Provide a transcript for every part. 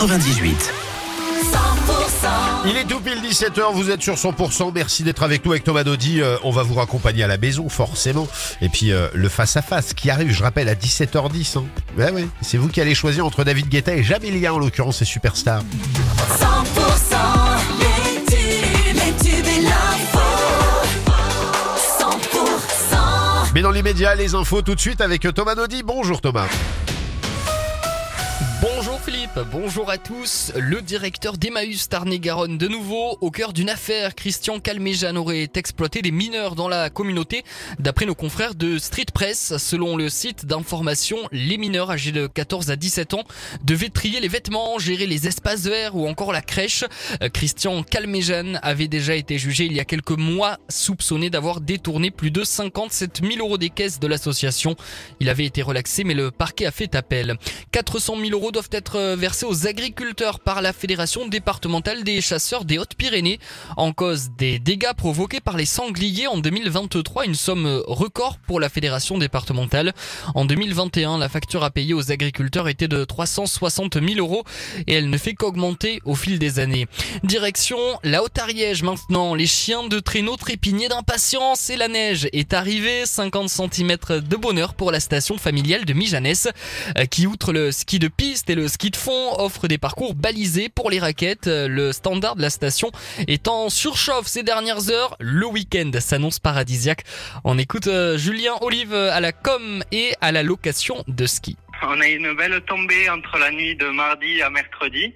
98. Il est tout pile 17h, vous êtes sur 100%, merci d'être avec nous avec Thomas Dodi, Euh, on va vous raccompagner à la maison forcément, et puis euh, le face-à-face qui arrive, je rappelle, à 17h10. Hein. Ouais, ouais. C'est vous qui allez choisir entre David Guetta et Jamelia en l'occurrence, c'est Superstar. 100% les tubes, les tubes et l'info. 100% Mais dans l'immédiat, les infos tout de suite avec Thomas Dodi. Bonjour Thomas. Bonjour Philippe, bonjour à tous. Le directeur d'Emmaüs Tarn-et-Garonne de nouveau au cœur d'une affaire. Christian Calméjean aurait exploité des mineurs dans la communauté. D'après nos confrères de Street Press, selon le site d'information, les mineurs âgés de 14 à 17 ans devaient trier les vêtements, gérer les espaces verts ou encore la crèche. Christian Calméjean avait déjà été jugé il y a quelques mois, soupçonné d'avoir détourné plus de 57 000 euros des caisses de l'association. Il avait été relaxé mais le parquet a fait appel. 400 000 euros doivent être versés aux agriculteurs par la Fédération départementale des chasseurs des Hautes-Pyrénées en cause des dégâts provoqués par les sangliers en 2023, une somme record pour la Fédération départementale. En 2021, la facture à payer aux agriculteurs était de 360 000 euros et elle ne fait qu'augmenter au fil des années. Direction la Haute-Ariège maintenant. Les chiens de traîneau trépignaient d'impatience et la neige est arrivée. 50 cm de bonheur pour la station familiale de Mijanès euh, qui, outre le ski de piste et le ski de fond, offre des parcours balisés pour les raquettes. Euh, Le standard de la station est en surchauffe ces dernières heures. Le week-end s'annonce paradisiaque. On écoute euh, Julien Olive à la com et à la location de ski. On a une belle tombée entre la nuit de mardi à mercredi.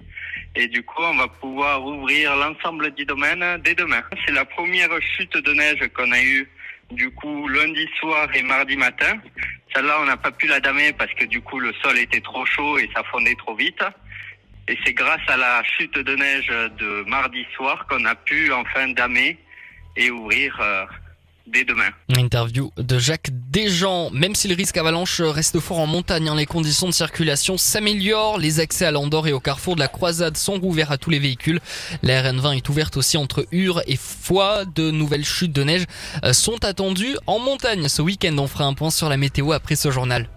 Et du coup, on va pouvoir ouvrir l'ensemble du domaine dès demain. C'est la première chute de neige qu'on a eue du coup lundi soir et mardi matin. Celle-là, on n'a pas pu la damer parce que du coup, le sol était trop chaud et ça fondait trop vite. Et c'est grâce à la chute de neige de mardi soir qu'on a pu enfin damer et ouvrir euh, dès demain. Interview de Jacques Desjans. Même si le risque avalanche reste fort en montagne, hein, les conditions de circulation s'améliorent. Les accès à l'Andorre et au carrefour de la Croisade sont rouverts à tous les véhicules. La RN20 est ouverte aussi entre Ur et Foix. De nouvelles chutes de neige euh, sont attendues en montagne ce week-end. On fera un point sur la météo après ce journal.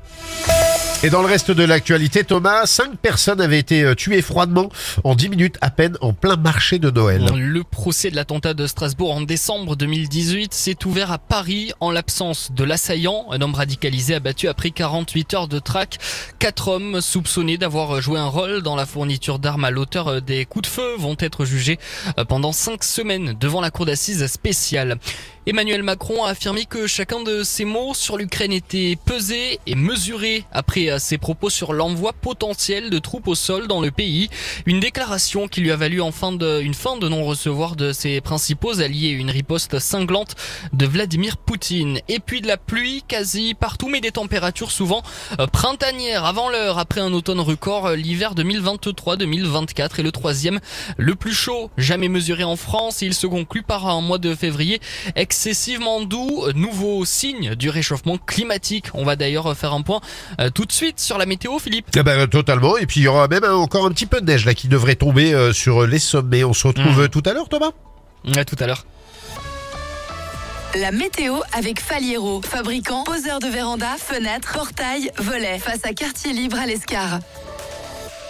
Et dans le reste de l'actualité, Thomas, cinq personnes avaient été euh, tuées froidement en 10 minutes à peine en plein marché de Noël. Le procès de l'attentat de Strasbourg en décembre 2018 s'est ouvert à Paris en l'absence de l'assaillant, un homme radicalisé abattu après 48 heures de traque. Quatre hommes soupçonnés d'avoir joué un rôle dans la fourniture d'armes à l'auteur des coups de feu vont être jugés pendant cinq semaines devant la cour d'assises spéciale. Emmanuel Macron a affirmé que chacun de ses mots sur l'Ukraine était pesé et mesuré après ses propos sur l'envoi potentiel de troupes au sol dans le pays. Une déclaration qui lui a valu en fin de, une fin de non-recevoir de ses principaux alliés, une riposte cinglante de Vladimir Poutine. Et puis de la pluie quasi partout, mais des températures souvent euh, printanières avant l'heure. Après un automne record, euh, l'hiver 2023-2024 est le troisième, le plus chaud jamais mesuré en France. Il se conclut par un mois de février excessivement doux, nouveau signe du réchauffement climatique. On va d'ailleurs faire un point euh, tout de suite sur la météo, Philippe. Ah ben, totalement. Et puis il y aura même euh, encore un petit peu de neige là qui devrait tomber euh, sur les sommets. On se retrouve Mhm. euh, tout à l'heure, Thomas? À tout à l'heure. La météo avec Faliero, fabricant, poseur de véranda, fenêtres, portail, volets, face à quartier libre à l'Escar.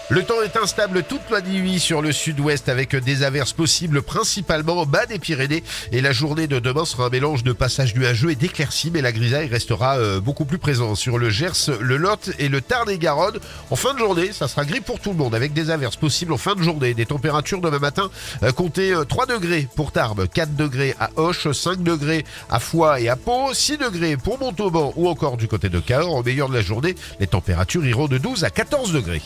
Le temps est instable toute la nuit sur le sud-ouest avec des averses possibles principalement au bas des Pyrénées. Et la journée de demain sera un mélange de passages nuageux et d'éclaircies, mais la grisaille restera euh, beaucoup plus présente sur le Gers, le Lot et le Tarn-et-Garonne. En fin de journée, ça sera gris pour tout le monde avec des averses possibles en fin de journée. Des températures demain matin, euh, comptez euh, 3 degrés pour Tarbes, 4 degrés à Hoche, 5 degrés à Foix et à Pau, 6 degrés pour Montauban ou encore du côté de Cahors. Au meilleur de la journée, les températures iront de 12 à 14 degrés.